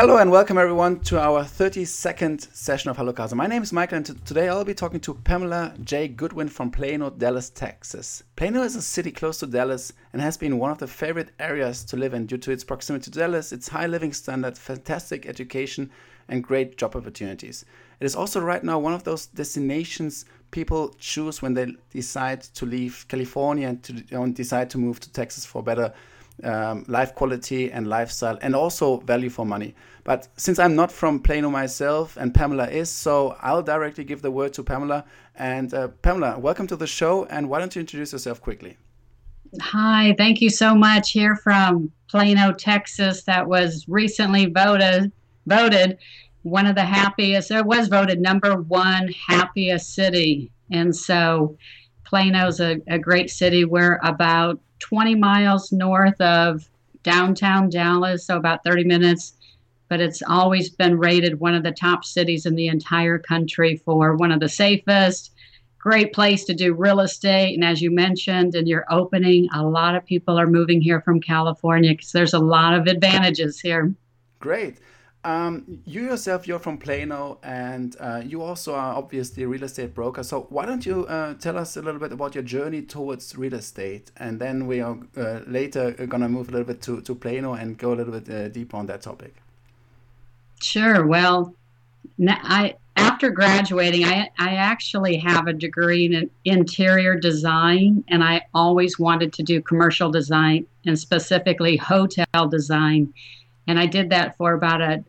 Hello and welcome everyone to our 32nd session of Hello Casa. My name is Michael and today I'll be talking to Pamela J. Goodwin from Plano, Dallas, Texas. Plano is a city close to Dallas and has been one of the favorite areas to live in due to its proximity to Dallas, its high living standard, fantastic education, and great job opportunities. It is also right now one of those destinations people choose when they decide to leave California and to decide to move to Texas for better um, life quality and lifestyle and also value for money. But since I'm not from Plano myself and Pamela is, so I'll directly give the word to Pamela. And uh, Pamela, welcome to the show. And why don't you introduce yourself quickly? Hi, thank you so much. Here from Plano, Texas, that was recently voted voted one of the happiest. It was voted number one happiest city, and so Plano's a, a great city. We're about 20 miles north of downtown Dallas, so about 30 minutes. But it's always been rated one of the top cities in the entire country for one of the safest, great place to do real estate. And as you mentioned in your opening, a lot of people are moving here from California because there's a lot of advantages here. Great. Um, you yourself, you're from Plano, and uh, you also are obviously a real estate broker. So why don't you uh, tell us a little bit about your journey towards real estate, and then we are uh, later gonna move a little bit to to Plano and go a little bit uh, deeper on that topic. Sure. Well, I after graduating, I I actually have a degree in interior design, and I always wanted to do commercial design and specifically hotel design and I did that for about a,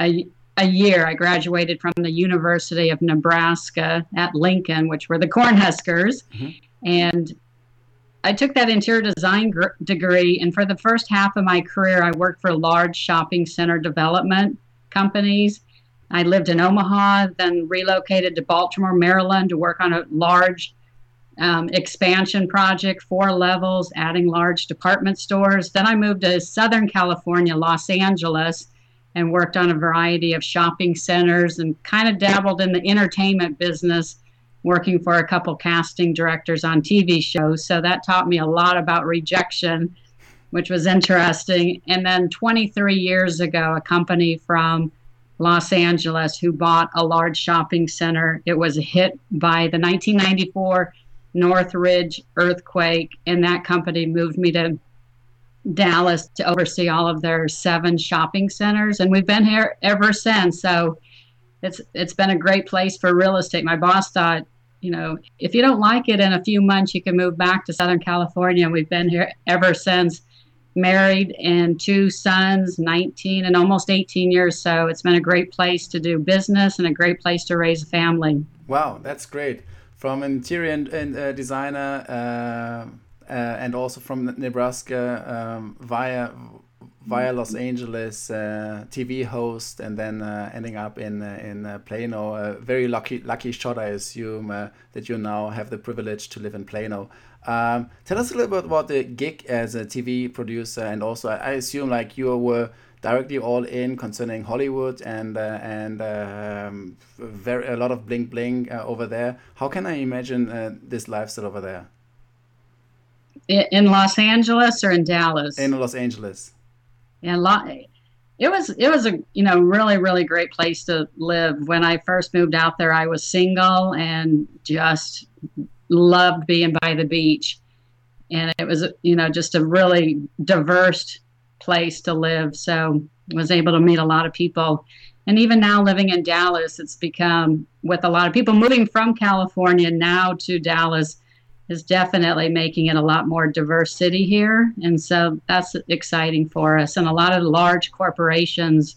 a, a year. I graduated from the University of Nebraska at Lincoln, which were the Cornhuskers, mm-hmm. and I took that interior design gr- degree. And for the first half of my career, I worked for large shopping center development companies. I lived in Omaha, then relocated to Baltimore, Maryland to work on a large um, expansion project, four levels, adding large department stores. Then I moved to Southern California, Los Angeles, and worked on a variety of shopping centers and kind of dabbled in the entertainment business, working for a couple casting directors on TV shows. So that taught me a lot about rejection, which was interesting. And then 23 years ago, a company from Los Angeles who bought a large shopping center. It was hit by the 1994 Northridge earthquake, and that company moved me to Dallas to oversee all of their seven shopping centers, and we've been here ever since. So it's it's been a great place for real estate. My boss thought, you know, if you don't like it in a few months, you can move back to Southern California. We've been here ever since. Married and two sons, 19 and almost 18 years. So it's been a great place to do business and a great place to raise a family. Wow, that's great from interior and, and uh, designer uh, uh, and also from Nebraska um, via via Los Angeles uh, TV host and then uh, ending up in in Plano. A very lucky lucky shot, I assume, that you now have the privilege to live in Plano. Um, tell us a little bit about the gig as a TV producer, and also I assume like you were directly all in concerning Hollywood and uh, and um, very a lot of bling bling uh, over there. How can I imagine uh, this lifestyle over there? In Los Angeles or in Dallas? In Los Angeles. Yeah, it was it was a you know really really great place to live. When I first moved out there, I was single and just loved being by the beach, and it was you know just a really diverse place to live. So was able to meet a lot of people. And even now living in Dallas, it's become with a lot of people moving from California now to Dallas is definitely making it a lot more diverse city here. And so that's exciting for us. And a lot of large corporations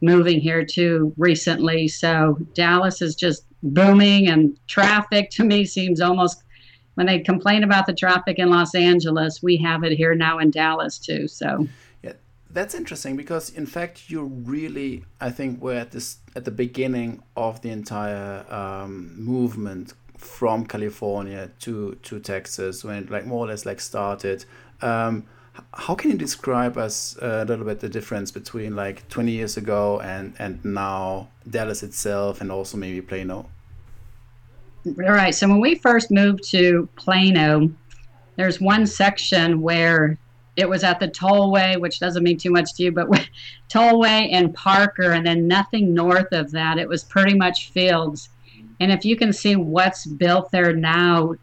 moving here too recently. So Dallas is just booming and traffic to me seems almost when they complain about the traffic in Los Angeles, we have it here now in Dallas too. So that's interesting because in fact you really I think we're at this at the beginning of the entire um, movement from California to to Texas when it like more or less like started. Um, how can you describe us a little bit the difference between like 20 years ago and and now Dallas itself and also maybe Plano? All right. So when we first moved to Plano, there's one section where it was at the tollway, which doesn't mean too much to you, but tollway and Parker, and then nothing north of that. It was pretty much fields. And if you can see what's built there now,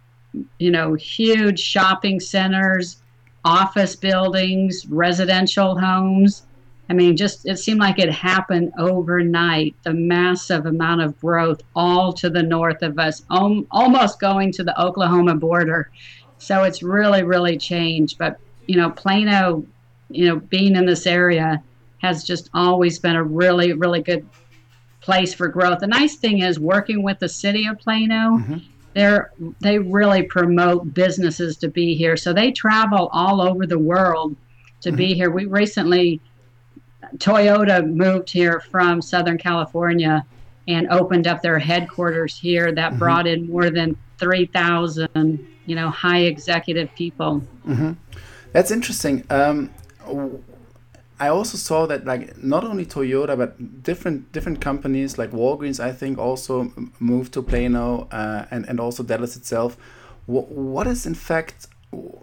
you know, huge shopping centers, office buildings, residential homes. I mean, just it seemed like it happened overnight. The massive amount of growth all to the north of us, um, almost going to the Oklahoma border. So it's really, really changed. But you know, Plano, you know, being in this area has just always been a really, really good place for growth. The nice thing is working with the city of Plano. Mm-hmm. They're, they really promote businesses to be here. So they travel all over the world to mm-hmm. be here. We recently, Toyota moved here from Southern California and opened up their headquarters here that mm-hmm. brought in more than 3,000, you know, high executive people. Mm-hmm. That's interesting. Um, I also saw that like not only Toyota but different different companies like Walgreens I think also moved to Plano uh, and and also Dallas itself. What is in fact?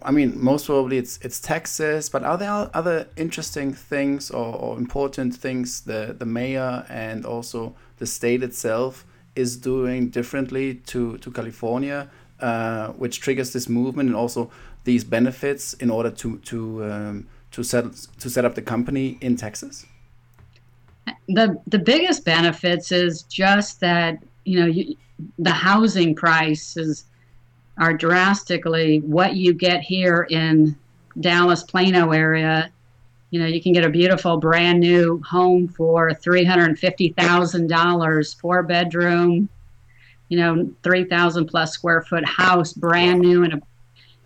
I mean, most probably it's it's Texas, but are there other interesting things or, or important things the the mayor and also the state itself is doing differently to to California, uh, which triggers this movement and also these benefits in order to to um, to set to set up the company in Texas? The the biggest benefits is just that you know you, the housing prices are drastically what you get here in Dallas Plano area. You know, you can get a beautiful brand new home for three hundred fifty thousand dollars, four bedroom, you know, three thousand plus square foot house, brand new in a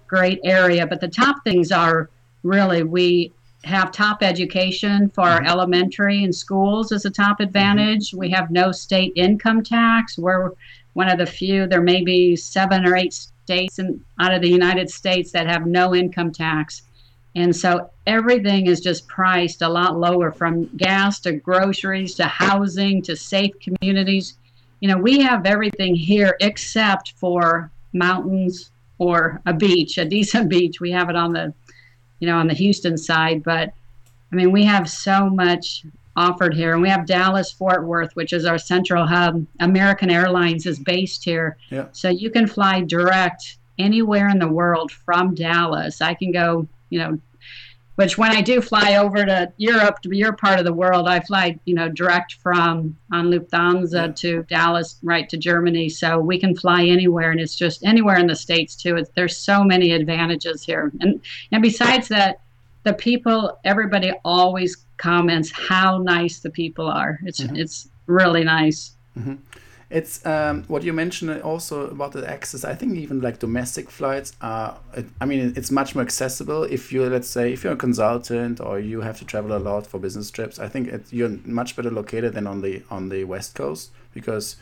great area. But the top things are really we have top education for our mm-hmm. elementary and schools as a top advantage. We have no state income tax. We're one of the few, there may be seven or eight states in, out of the United States that have no income tax. And so everything is just priced a lot lower from gas to groceries to housing to safe communities. You know, we have everything here except for mountains or a beach, a decent beach. We have it on the you know, on the Houston side. But I mean, we have so much offered here, and we have Dallas Fort Worth, which is our central hub. American Airlines is based here, yeah. so you can fly direct anywhere in the world from Dallas. I can go, you know, which when I do fly over to Europe, to your part of the world, I fly, you know, direct from on Lufthansa to Dallas, right to Germany. So we can fly anywhere, and it's just anywhere in the states too. It's, there's so many advantages here, and and besides that, the people, everybody always comments how nice the people are. It's mm-hmm. it's really nice. Mm-hmm. It's um, what you mentioned also about the access. I think even like domestic flights are. I mean, it's much more accessible if you let's say if you're a consultant or you have to travel a lot for business trips. I think it, you're much better located than on the on the west coast because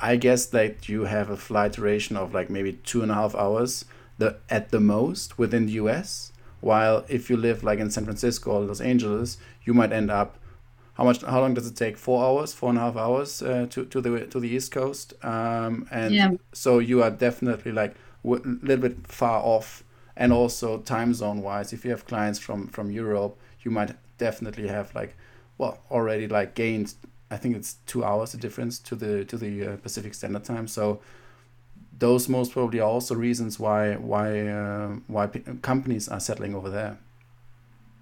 I guess that you have a flight duration of like maybe two and a half hours the at the most within the U.S. While if you live like in San Francisco or Los Angeles, you might end up how much how long does it take? Four hours four and a half hours uh, to to the to the east coast um, and yeah. so you are definitely like a little bit far off and also time zone wise if you have clients from from europe you might definitely have like well already like gained i think it's two hours the difference to the to the uh, pacific standard time. So those most probably are also reasons why why uh, why companies are settling over there.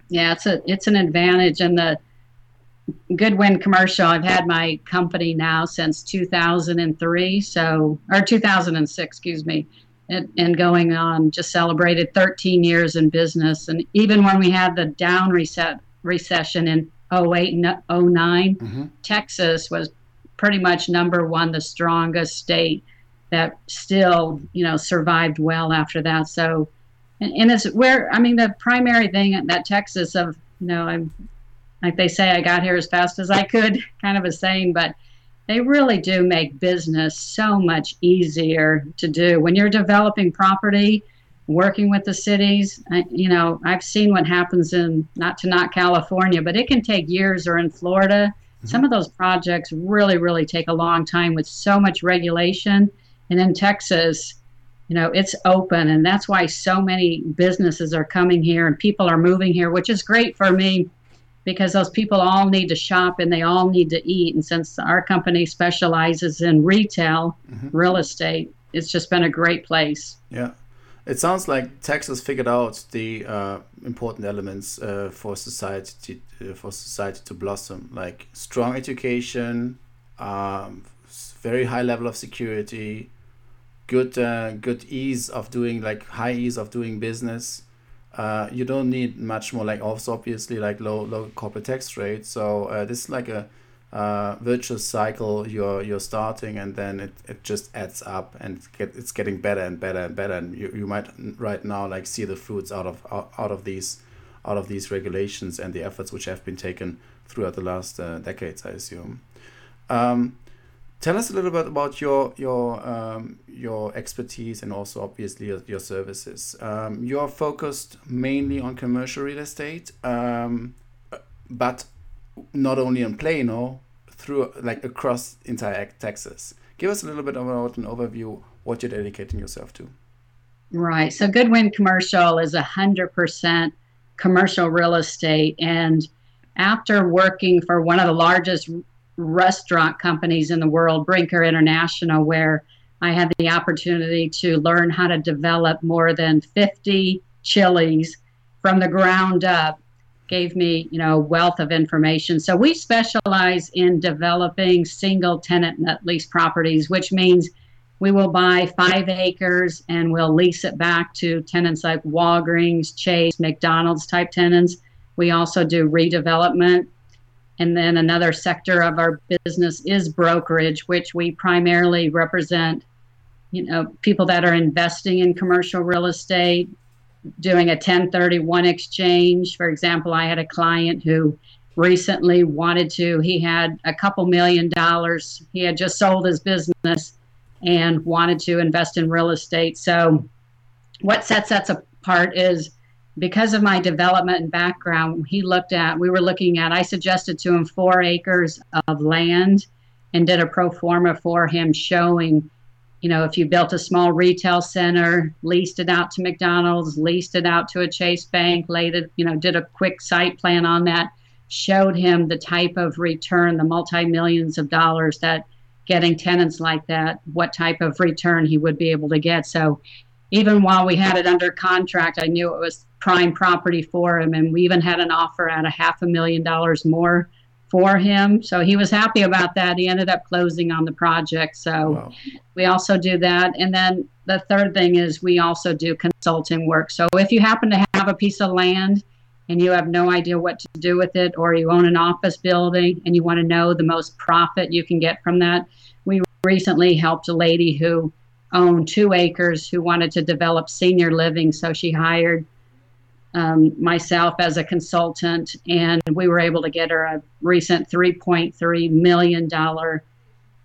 Yeah it's a it's an advantage and the Goodwin commercial. I've had my company now since 2003, so or 2006, excuse me, and, and, going on. Just celebrated 13 years in business, and even when we had the down reset recession in 08 and 9 mm-hmm. Texas was pretty much number one, the strongest state that still you know survived well after that. So, and, and it's where I mean the primary thing that Texas of you know I'm like they say, I got here as fast as I could, kind of a saying, but they really do make business so much easier to do. When you're developing property, working with the cities, I, you know, I've seen what happens in not to not California, but it can take years or in Florida. Mm-hmm. Some of those projects really, really take a long time with so much regulation. And in Texas, you know it's open and that's why so many businesses are coming here and people are moving here which is great for me because those people all need to shop and they all need to eat and since our company specializes in retail mm-hmm. real estate it's just been a great place yeah it sounds like Texas figured out the uh, important elements uh, for society to, uh, for society to blossom, like strong education, um, very high level of security, good uh, good ease of doing like high ease of doing business. Uh, you don't need much more like also obviously like low low corporate tax rate. So uh, this is like a uh, virtuous cycle you're you're starting and then it, it just adds up and get, it's getting better and better and better and you, you might right now like see the fruits out of out, out of these out of these regulations and the efforts which have been taken throughout the last uh, decades I assume um, tell us a little bit about your your um, your expertise and also obviously your, your services um, you're focused mainly on commercial real estate um, but not only in Plano through like across entire Texas. Give us a little bit about an overview what you're dedicating yourself to. Right. So Goodwin Commercial is hundred percent commercial real estate, and after working for one of the largest restaurant companies in the world, Brinker International, where I had the opportunity to learn how to develop more than 50 Chili's from the ground up gave me, you know, a wealth of information. So we specialize in developing single tenant net lease properties, which means we will buy five acres and we'll lease it back to tenants like Walgreens, Chase, McDonald's type tenants. We also do redevelopment. And then another sector of our business is brokerage, which we primarily represent, you know, people that are investing in commercial real estate, doing a 1031 exchange. For example, I had a client who recently wanted to, he had a couple million dollars. He had just sold his business and wanted to invest in real estate. So, what sets us apart is because of my development and background, he looked at, we were looking at, I suggested to him four acres of land and did a pro forma for him showing you know, if you built a small retail center, leased it out to McDonald's, leased it out to a Chase Bank, laid it, you know, did a quick site plan on that, showed him the type of return, the multi millions of dollars that getting tenants like that, what type of return he would be able to get. So even while we had it under contract, I knew it was prime property for him. And we even had an offer at a half a million dollars more for him. So he was happy about that. He ended up closing on the project. So wow. we also do that. And then the third thing is we also do consulting work. So if you happen to have a piece of land and you have no idea what to do with it, or you own an office building and you want to know the most profit you can get from that, we recently helped a lady who owned two acres who wanted to develop senior living. So she hired um, myself as a consultant, and we were able to get her a recent $3.3 million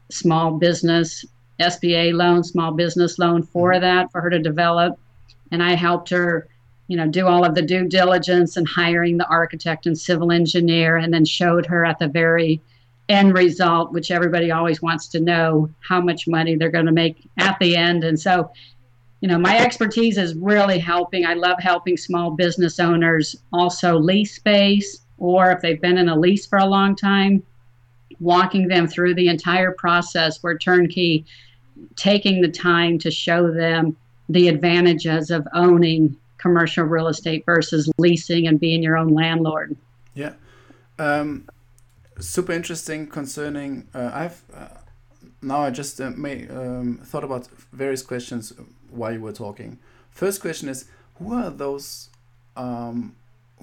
small business SBA loan, small business loan for mm-hmm. that, for her to develop. And I helped her, you know, do all of the due diligence and hiring the architect and civil engineer, and then showed her at the very end result, which everybody always wants to know how much money they're going to make at the end. And so you know, my expertise is really helping. I love helping small business owners also lease space, or if they've been in a lease for a long time, walking them through the entire process where turnkey, taking the time to show them the advantages of owning commercial real estate versus leasing and being your own landlord. Yeah. Um, super interesting concerning. Uh, I've uh, now I just uh, may, um, thought about various questions while you were talking. First question is who are those um,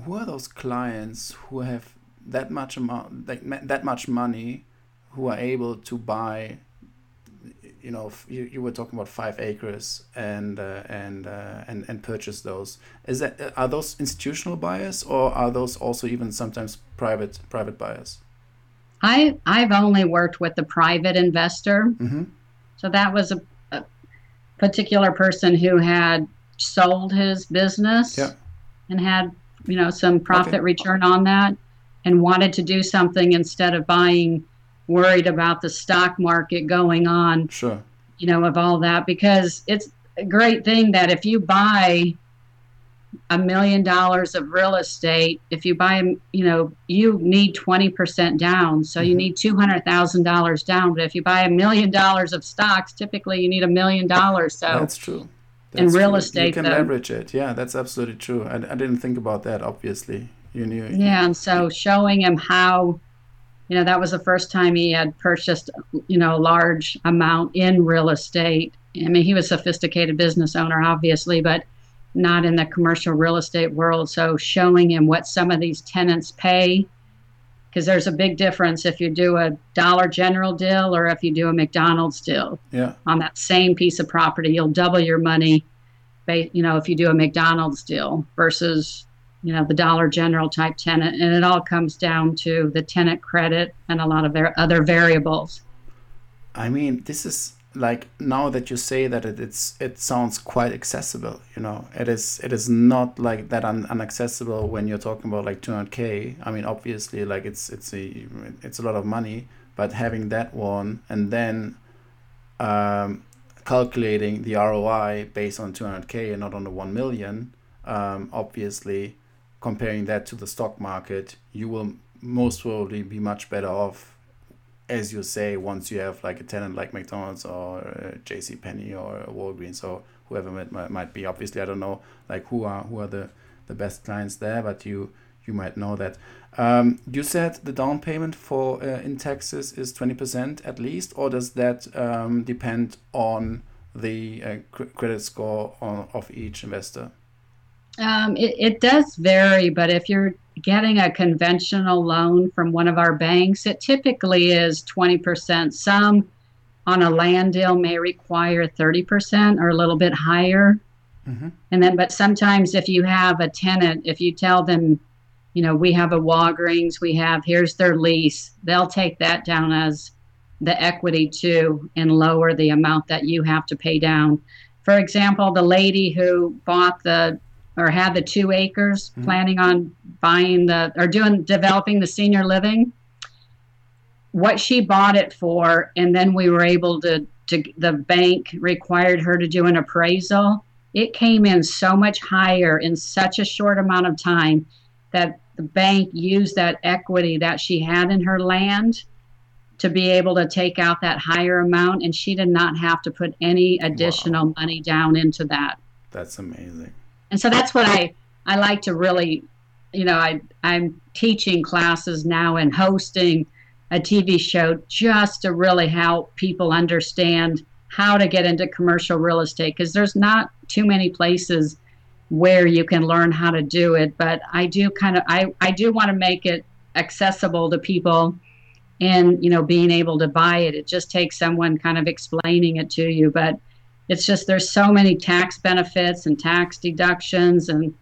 who are those clients who have that much amount like that much money who are able to buy you know you, you were talking about five acres and uh, and uh, and and purchase those is that are those institutional buyers or are those also even sometimes private private buyers i i've only worked with the private investor mm -hmm. so that was a particular person who had sold his business yeah. and had you know some profit okay. return on that and wanted to do something instead of buying worried about the stock market going on sure you know of all that because it's a great thing that if you buy a million dollars of real estate, if you buy, you know, you need 20% down. So you mm-hmm. need $200,000 down. But if you buy a million dollars of stocks, typically you need a million dollars. So that's true. That's in real true. estate, you can leverage it. Yeah, that's absolutely true. I, I didn't think about that, obviously. You knew. Yeah, and so showing him how, you know, that was the first time he had purchased, you know, a large amount in real estate. I mean, he was a sophisticated business owner, obviously, but not in the commercial real estate world. So showing him what some of these tenants pay, because there's a big difference if you do a Dollar General deal or if you do a McDonald's deal. Yeah. On that same piece of property, you'll double your money, you know, if you do a McDonald's deal versus you know the Dollar General type tenant, and it all comes down to the tenant credit and a lot of their other variables. I mean, this is like now that you say that it, it's it sounds quite accessible you know? It is it is not like that un, unaccessible when you're talking about like 200k i mean obviously like it's it's a it's a lot of money but having that one and then um, calculating the roi based on 200k and not on the 1 million um, obviously comparing that to the stock market you will most probably be much better off as you say, once you have like a tenant like McDonald's or uh, J.C. Penney or Walgreens or whoever it might, might be. Obviously, I don't know like who are who are the the best clients there, but you you might know that. Um, you said the down payment for uh, in Texas is twenty percent at least, or does that um, depend on the uh, cr credit score on, of each investor? Um, it, it does vary, but if you're getting a conventional loan from one of our banks, it typically is 20%. Some on a land deal may require 30% or a little bit higher. Mm-hmm. And then, but sometimes if you have a tenant, if you tell them, you know, we have a Walgreens, we have, here's their lease, they'll take that down as the equity too and lower the amount that you have to pay down. For example, the lady who bought the or had the two acres, mm-hmm. planning on buying the or doing developing the senior living. What she bought it for, and then we were able to to the bank required her to do an appraisal. It came in so much higher in such a short amount of time that the bank used that equity that she had in her land to be able to take out that higher amount and she did not have to put any additional wow. money down into that. That's amazing and so that's what I I like to really, you know, I I'm teaching classes now and hosting a TV show just to really help people understand how to get into commercial real estate because there's not too many places where you can learn how to do it but i do kind of i, I do want to make it accessible to people and you know being able to buy it. It just takes someone kind of explaining it to you but it's just there's so many tax benefits and tax deductions and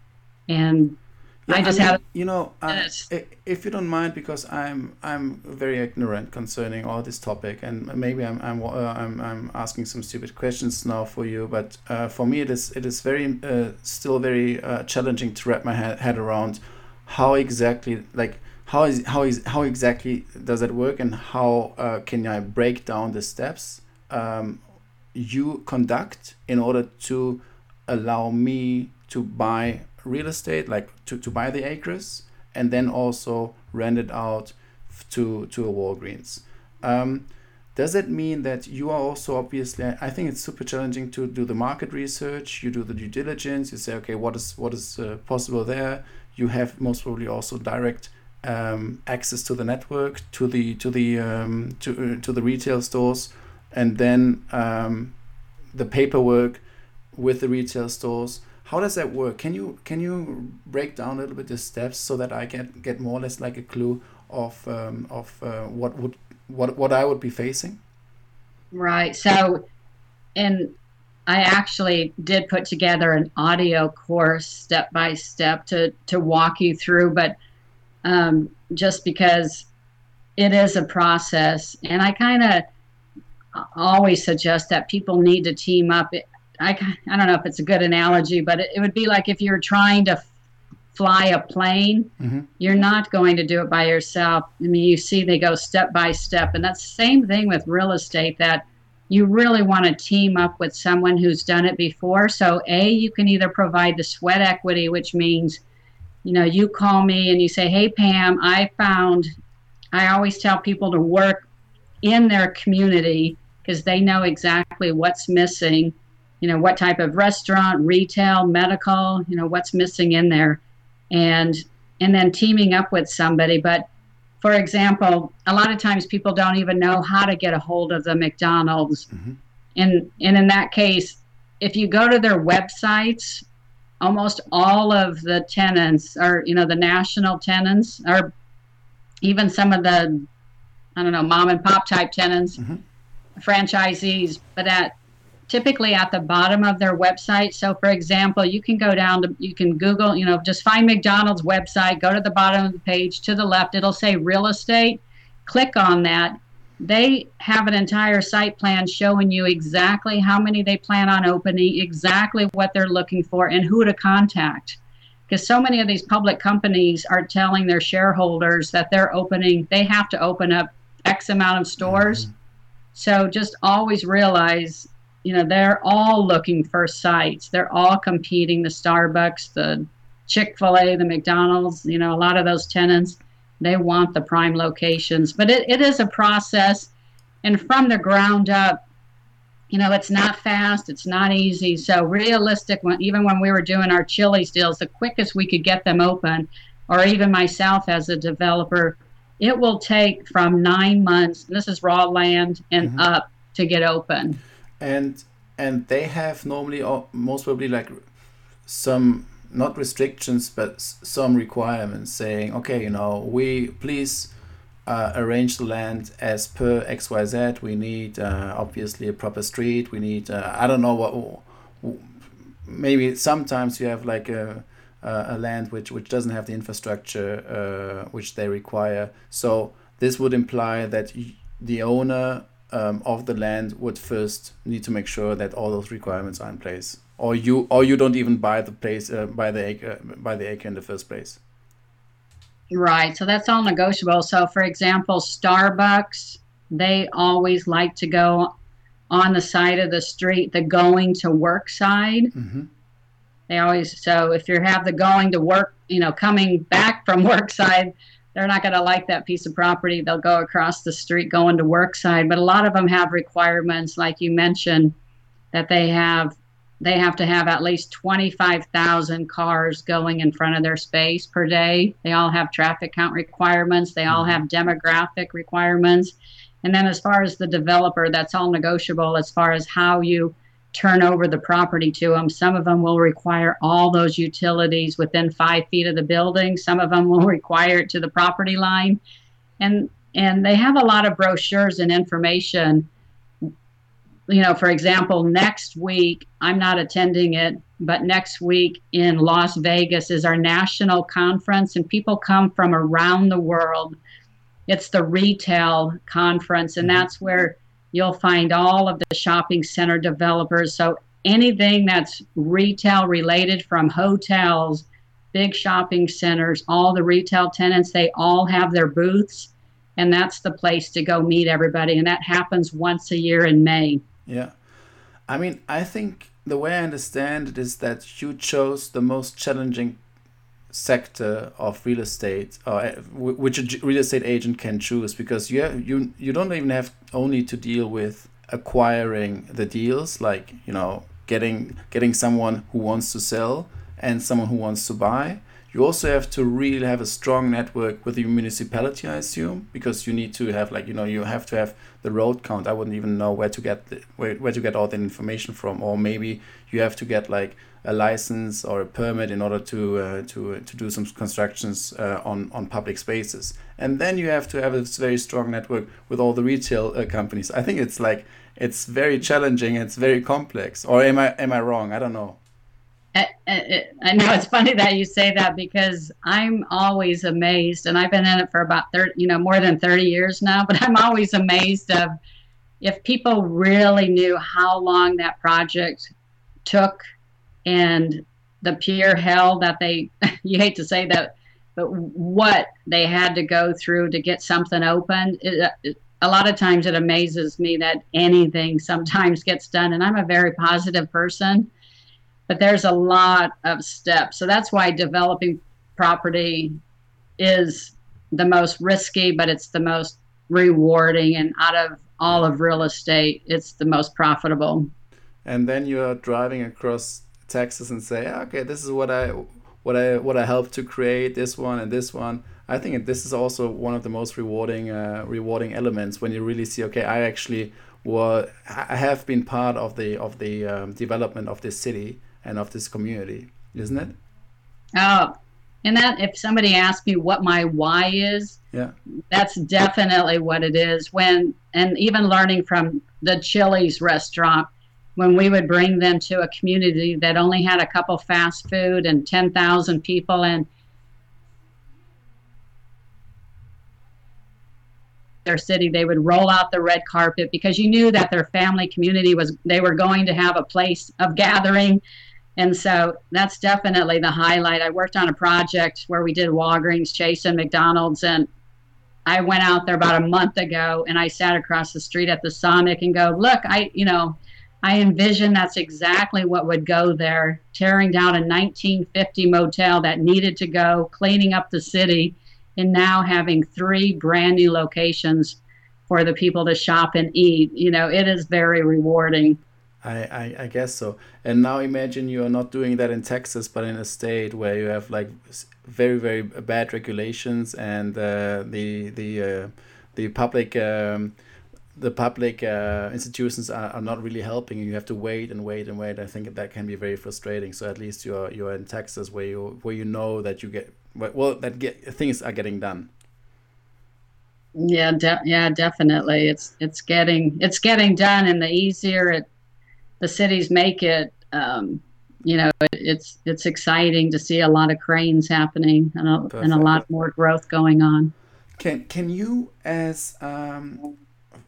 and yeah, I just I mean, had you know uh, if you don't mind because I'm I'm very ignorant concerning all this topic and maybe I'm I'm uh, I'm, I'm asking some stupid questions now for you but uh, for me it is it is very uh, still very uh, challenging to wrap my head, head around how exactly like how is how is how exactly does it work and how uh, can I break down the steps um, you conduct in order to allow me to buy real estate, like to, to buy the acres, and then also rent it out to, to a Walgreens. Um, does it mean that you are also obviously i think it's super challenging to do the market research you do the due diligence you say okay what is what is uh, possible there you have most probably also direct um, access to the network to the to the um, to, uh, to the retail stores and then um, the paperwork with the retail stores. How does that work? Can you can you break down a little bit the steps so that i get get more or less like a clue of um, of uh, what would what what i would be facing? Right. So and i actually did put together an audio course step by step to to walk you through but um, just because it is a process and i kind of always suggest that people need to team up. I, I don't know if it's a good analogy, but it, it would be like if you're trying to fly a plane, mm-hmm. you're not going to do it by yourself. I mean, you see they go step by step, and that's the same thing with real estate. That you really want to team up with someone who's done it before. So, A, you can either provide the sweat equity, which means, you know, you call me and you say, Hey, Pam, I found, I always tell people to work in their community because they know exactly what's missing, you know, what type of restaurant, retail, medical, you know, what's missing in there. And, and then teaming up with somebody. But for example, a lot of times people don't even know how to get a hold of the McDonald's. Mm-hmm. And, and in that case, if you go to their websites, almost all of the tenants are, you know, the national tenants or even some of the, I don't know, mom and pop type tenants, mm-hmm. Franchisees, but at typically at the bottom of their website. So, for example, you can go down to, you can Google, you know, just find McDonald's website, go to the bottom of the page to the left, it'll say real estate. Click on that. They have an entire site plan showing you exactly how many they plan on opening, exactly what they're looking for, and who to contact. Because so many of these public companies are telling their shareholders that they're opening, they have to open up X amount of stores. Mm-hmm. So just always realize you know, they're all looking for sites. They're all competing. The Starbucks, the Chick fil A, the McDonald's, you know, a lot of those tenants, they want the prime locations. But it, it is a process. And from the ground up, you know, it's not fast, it's not easy. So, realistic, when, even when we were doing our Chili's deals, the quickest we could get them open, or even myself as a developer, it will take from nine months, this is raw land, and mm-hmm. up to get open. And and they have normally or most probably like some not restrictions but some requirements saying okay you know we please uh, arrange the land as per xyz we need uh, obviously a proper street. We need uh, i don't know what maybe sometimes you have like a a land which which doesn't have the infrastructure uh, which they require so this would imply that the owner um, of the land would first need to make sure that all those requirements are in place, or you or you don't even buy the place uh, buy the acre buy the acre in the first place. Right. So that's all negotiable. So, for example, Starbucks they always like to go on the side of the street, the going to work side. Mm-hmm. They always so if you have the going to work, you know, coming back from work side they're not going to like that piece of property. They'll go across the street going to work side. But a lot of them have requirements, like you mentioned, that they have they have to have at least 25,000 cars going in front of their space per day. They all have traffic count requirements. They all mm-hmm. have demographic requirements. And then as far as the developer, that's all negotiable as far as how you turn over the property to them. Some of them will require all those utilities within five feet of the building. Some of them will require it to the property line, and and they have a lot of brochures and information. You know, for example, next week I'm not attending it, but next week in Las Vegas is our national conference, and people come from around the world. It's the retail conference, and mm-hmm. that's where You'll find all of the shopping center developers. So anything that's retail related from hotels, big shopping centers, all the retail tenants, they all have their booths. And that's the place to go meet everybody. And that happens once a year in May. Yeah. I mean, I think the way I understand it is that you chose the most challenging sector of real estate or uh, which a real estate agent can choose because you have, you you don't even have only to deal with acquiring the deals like you know getting getting someone who wants to sell and someone who wants to buy. You also have to really have a strong network with the municipality i assume because you need to have like you know you have to have the road count. I wouldn't even know where to get the, where, where to get all the information from or maybe you have to get like a license or a permit in order to uh, to to do some constructions uh, on on public spaces. And then you have to have a very strong network with all the retail uh, companies. I think it's like it's very challenging. It's very complex. Or am I am I wrong? I don't know. I, I, I know it's funny that you say that because I'm always amazed, and I've been in it for about thirty, you know, more than thirty years now. But I'm always amazed of if people really knew how long that project took and the pure hell that they you hate to say that but what they had to go through to get something open it, uh, it, a lot of times it amazes me that anything sometimes gets done and i'm a very positive person but there's a lot of steps. So that's why developing property is the most risky but it's the most rewarding and out of all of real estate it's the most profitable. And then you're driving across texas and say okay this is what i what i what i helped to create this one and this one I think this is also one of the most rewarding uh, rewarding elements when you really see, okay, I actually were I have been part of the of the um, development of this city and of this community, isn't it? Oh, and that if somebody asks me what my why is, yeah, that's definitely what it is. When and even learning from the Chili's restaurant when we would bring them to a community that only had a couple fast food and 10,000 people and their city they would roll out the red carpet because you knew that their family community was they were going to have a place of gathering. And so that's definitely the highlight. I worked on a project where we did walgreens chase and mcdonald's and i went out there about a month ago and i sat across the street at the sonic and go look i you know i envision that's exactly what would go there tearing down a 1950 motel that needed to go cleaning up the city and now having three brand new locations for the people to shop and eat, you know, it is very rewarding. I, I, I, guess so. And now imagine you are not doing that in Texas, but in a state where you have like very very bad regulations and uh, the the uh, the public um, the public uh, institutions are, are not really helping. You have to wait and wait and wait. I think that can be very frustrating. So at least you're you're in Texas where you where you know that you get well that get things are getting done yeah de- yeah definitely it's it's getting it's getting done and the easier it the cities make it um, you know it, it's it's exciting to see a lot of cranes happening and a, and a lot more growth going on can can you as um,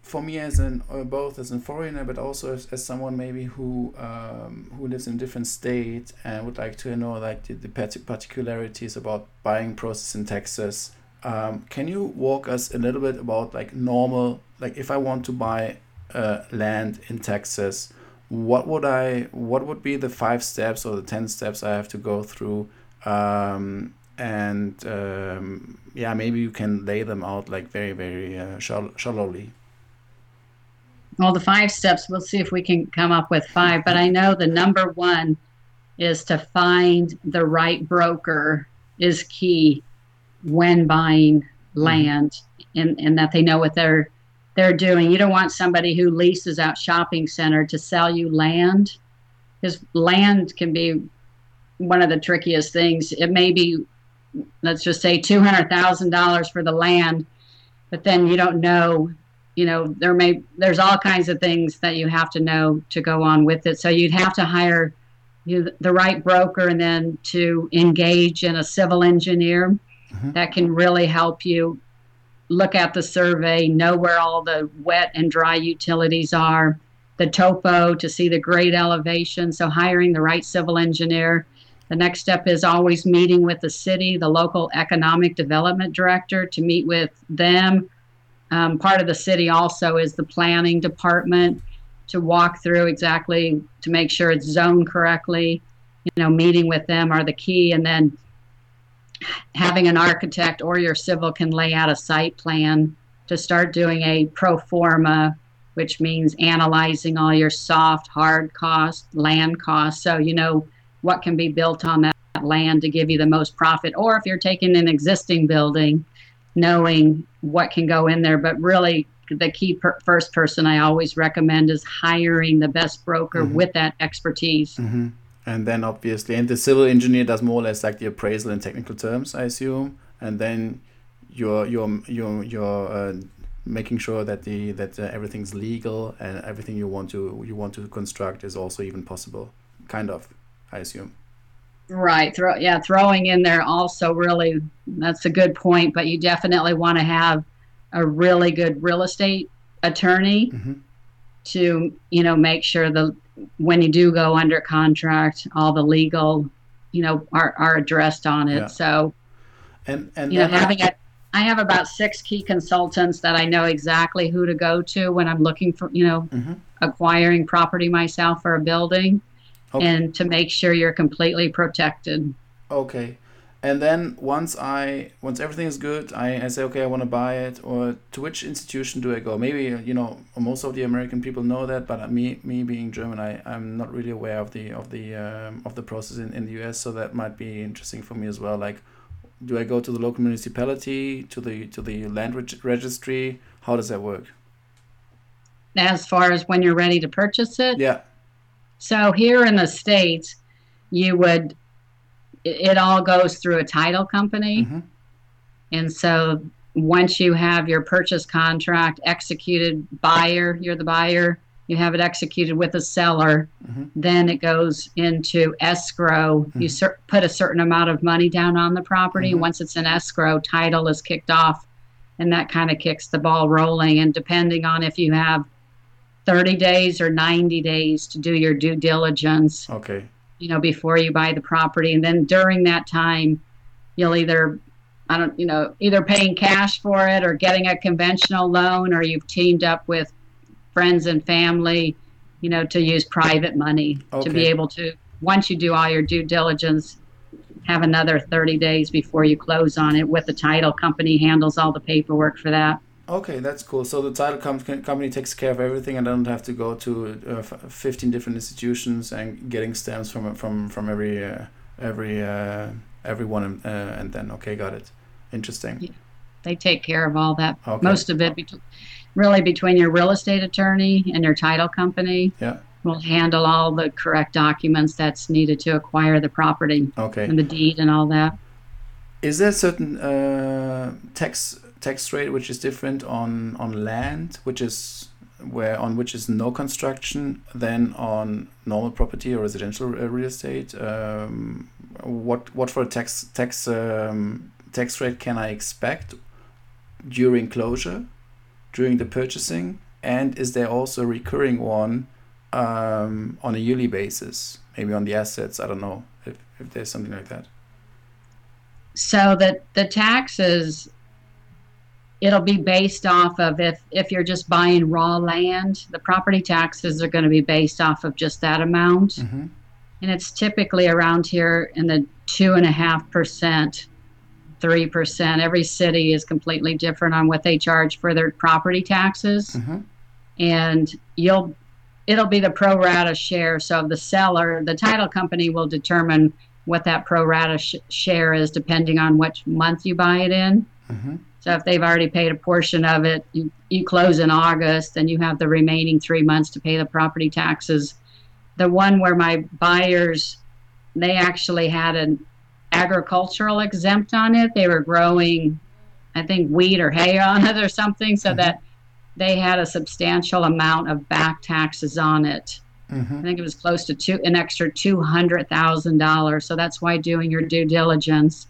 for me as an uh, both as a foreigner but also as, as someone maybe who um, who lives in a different state and would like to know like the, the particularities about buying process in Texas. Um, can you walk us a little bit about like normal like if I want to buy uh, land in Texas what would I what would be the five steps or the 10 steps I have to go through? Um, and um, yeah maybe you can lay them out like very very uh, shallowly well, the five steps, we'll see if we can come up with five, but I know the number one is to find the right broker is key when buying mm-hmm. land and, and that they know what they're they're doing. You don't want somebody who leases out shopping center to sell you land. Because land can be one of the trickiest things. It may be, let's just say, two hundred thousand dollars for the land, but then you don't know you know there may there's all kinds of things that you have to know to go on with it. So you'd have to hire you the right broker and then to engage in a civil engineer mm-hmm. that can really help you look at the survey know where all the wet and dry utilities are the topo to see the grade elevation. So hiring the right civil engineer. The next step is always meeting with the city the local economic development director to meet with them um, part of the city also is the planning department to walk through exactly to make sure it's zoned correctly. You know, meeting with them are the key, and then having an architect or your civil can lay out a site plan to start doing a pro forma, which means analyzing all your soft, hard cost, land costs. So you know what can be built on that land to give you the most profit. Or if you're taking an existing building, knowing what can go in there. But really, the key per- first person I always recommend is hiring the best broker mm-hmm. with that expertise. Mm-hmm. And then obviously, and the civil engineer does more or less like the appraisal in technical terms, I assume. And then you're you're you're you're uh, making sure that the that uh, everything's legal and everything you want to you want to construct is also even possible, kind of, I assume. Right. Throw yeah, throwing in there also really that's a good point, but you definitely want to have a really good real estate attorney mm-hmm. to, you know, make sure the when you do go under contract, all the legal, you know, are, are addressed on it. Yeah. So and and you know, having a I have about six key consultants that I know exactly who to go to when I'm looking for, you know, Mm-hmm. acquiring property myself for a building Okay. and to make sure you're completely protected. Okay. And then once I once everything is good, I, I say okay, I want to buy it. Or to which institution do I go? Maybe you know most of the American people know that, but me me being German, I I'm not really aware of the of the um, of the process in, in the US. So that might be interesting for me as well. Like, do I go to the local municipality, to the to the land reg- registry? How does that work? As far as when you're ready to purchase it, Yeah. So here in the states, you would it, it all goes through a title company, Mhm. and so once you have your purchase contract executed, buyer, you're the buyer, you have it executed with a seller, Mhm. then it goes into escrow. You Mhm. cer- put a certain amount of money down on the property. Mhm. Once it's in escrow, title is kicked off, and that kind of kicks the ball rolling. And depending on if you have 30 days or 90 days to do your due diligence, Okay. you know, before you buy the property. And then during that time, you'll either, I don't, you know, either paying cash for it or getting a conventional loan, or you've teamed up with friends and family, you know, to use private money to be able to, once you do all your due diligence, have another 30 days before you close on it with the title company handles all the paperwork for that. Okay, that's cool. So the title com- company takes care of everything, and I don't have to go to uh, f- fifteen different institutions and getting stamps from from from every uh, every uh, everyone, uh, and then okay, got it. Interesting. Yeah, They take care of all that. Okay. Most of it, really, between your real estate attorney and your title company. Yeah. will handle all the correct documents that's needed to acquire the property Okay. and the deed and all that. Is there a certain uh, tax tax rate which is different on on land, which is where on which is no construction, than on normal property or residential uh, real estate? Um, what what for a tax tax um, tax rate can I expect during closure, during the purchasing, and is there also a recurring one um, on a yearly basis, maybe on the assets? I don't know if, if there's something like that. So that the taxes, it'll be based off of if if you're just buying raw land, the property taxes are going to be based off of just that amount, hmm and it's typically around here in the two and a half percent. 3%. Every city is completely different on what they charge for their property taxes. hmm and you'll it'll be the pro rata share so the seller the title company will determine what that pro rata sh- share is depending on which month you buy it in hmm so if they've already paid a portion of it you, you close in august and you have the remaining three months to pay the property taxes the one where my buyers they actually had an agricultural exempt on it they were growing i think wheat or hay on it or something so Mhm. that they had a substantial amount of back taxes on it. hmm I think it was close to two, an extra two hundred thousand dollars. So that's why doing your due diligence.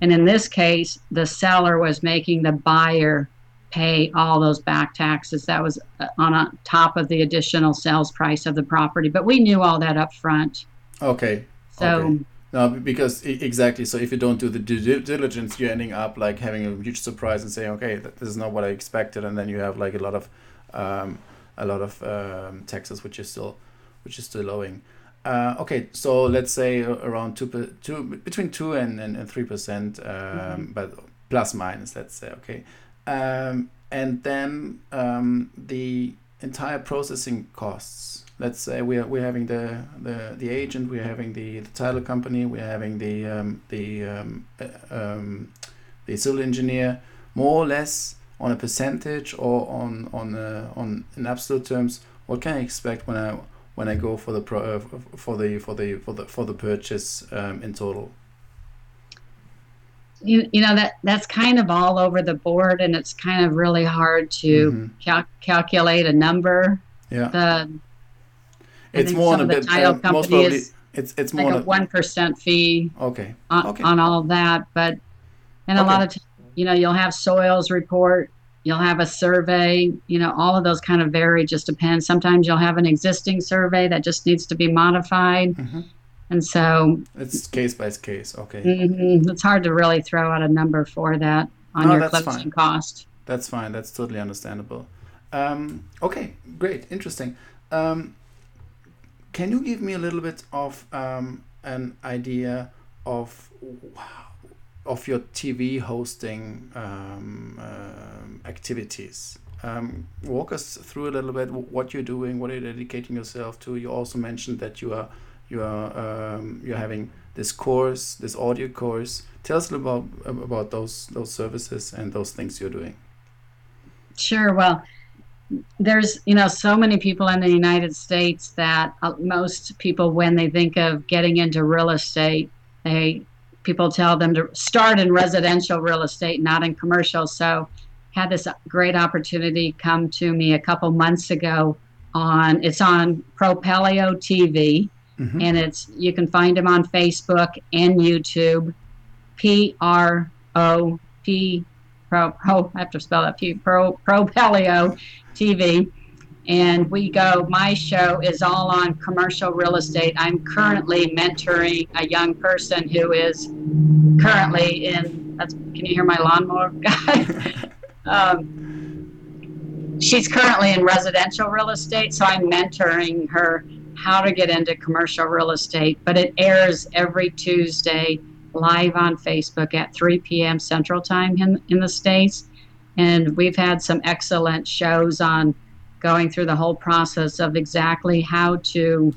And in this case, the seller was making the buyer pay all those back taxes. That was uh, on a, top of the additional sales price of the property. But we knew all that up front. Okay. So Okay. No, because exactly. So if you don't do the due due diligence, you're ending up like having a huge surprise and saying, "Okay, this is not what I expected," and then you have like a lot of, um, a lot of um, taxes which is still, which is still owing. Uh, okay, so let's say around two, per, two between two and and three percent, um, but plus minus, let's say. Okay, um, and then um, the entire processing costs. Let's say we are we're having the the, the agent, we're having the, the title company, we're having the um, the um, uh, um, the civil engineer, more or less on a percentage or on on uh, on in absolute terms. What can I expect when I when I go for the pro, uh, for the for the for the for the purchase um, in total? you, you know that that's kind of all over the board, and it's kind of really hard to Mhm. cal- calculate a number. Yeah, The it's more on a of the bit. title uh, most probably, it's it's more like a on a- one percent fee okay. on, Okay. on all that. But and a Okay. lot of t- you know you'll have soils report, you'll have a survey. You know all of those kind of vary. Just depends. Sometimes you'll have an existing survey that just needs to be modified, hmm and so It's case by case. Okay. mhm, it's hard to really throw out a number for that on no, your closing cost. That's fine. That's totally understandable. Um, okay, great, interesting. Um, can you give me a little bit of um, an idea of of your TV hosting um, uh, activities? Um, walk us through a little bit what you're doing, what you're dedicating yourself to. You also mentioned that you are you are um, you're having this course, this audio course. Tell us a little about about those those services and those things you're doing. Sure. Well, there's you know so many people in the United States that uh, most people when they think of getting into real estate, they people tell them to start in residential real estate, not in commercial. So had this great opportunity come to me a couple months ago on it's on Propelio TV mm-hmm. and it's you can find him on Facebook and YouTube. P R O P Pro, pro I have to spell that P Pro Propelio TV. And we go, my show is all on commercial real estate. I'm currently mentoring a young person who is currently in, can you hear my lawnmower guy? Um, she's currently in residential real estate, so I'm mentoring her how to get into commercial real estate. But it airs every Tuesday live on Facebook at 3 p.m. Central Time in, in the States. And we've had some excellent shows on going through the whole process of exactly how to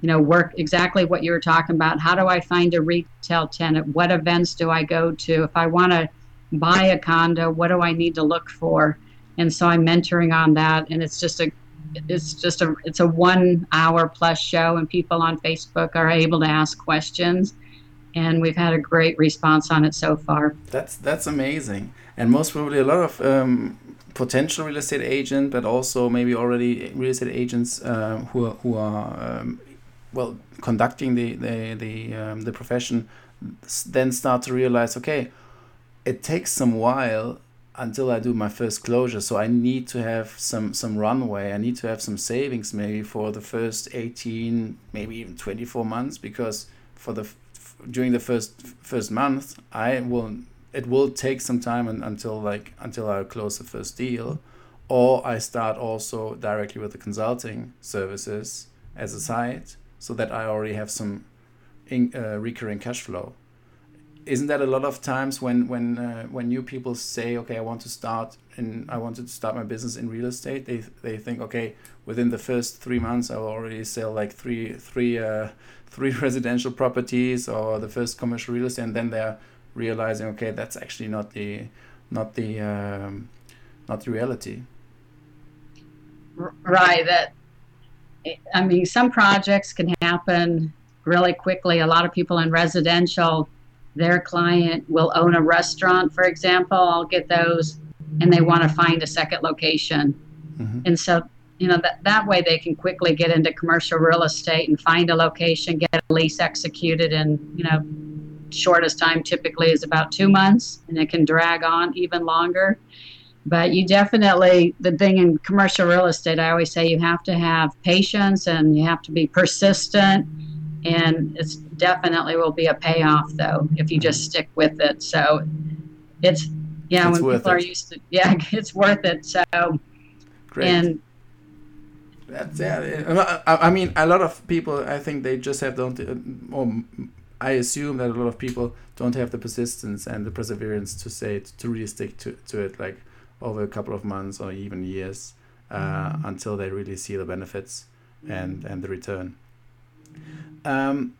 you know work exactly what you were talking about. How do i find a retail tenant? What events do i go to? If i want to buy a condo what do i need to look for? And so i'm mentoring on that and it's just a it's just a it's a one hour plus show and people on facebook are able to ask questions and we've had a great response on it so far. That's that's amazing. And most probably a lot of um, potential real estate agent but also maybe already real estate agents uh, who are, who are um, well conducting the the the, um, the profession then start to realize okay it takes some while until I do my first closure. So I need to have some some runway. I need to have some savings maybe for the first 18, maybe even 24 months because for the during the first first month, I will it will take some time and, until like until I close the first deal or I start also directly with the consulting services as a side so that I already have some in, uh, recurring cash flow. Isn't that a lot of times when when uh, when new people say okay i want to start and i wanted to start my business in real estate they they think okay within the first three months i will already sell like three three uh, three residential properties or the first commercial real estate and then they're realizing okay that's actually not the not the um, not the reality right that i mean some projects can happen really quickly a lot of people in residential their client will own a restaurant, for example, I'll get those, and they want to find a second location. Mm-hmm. And so, you know, that, that way they can quickly get into commercial real estate and find a location, get a lease executed and you know, shortest time typically is about two months, and it can drag on even longer. But you definitely, the thing in commercial real estate, I always say you have to have patience and you have to be persistent and it's definitely will be a payoff though if you just stick with it. So it's yeah it's when people it. are used to yeah it's worth it. So Great. and that's yeah. I, I mean, a lot of people. I think they just have don't. Or I assume that a lot of people don't have the persistence and the perseverance to say it, to really stick to, to it like over a couple of months or even years uh, mm-hmm. until they really see the benefits and and the return. Um,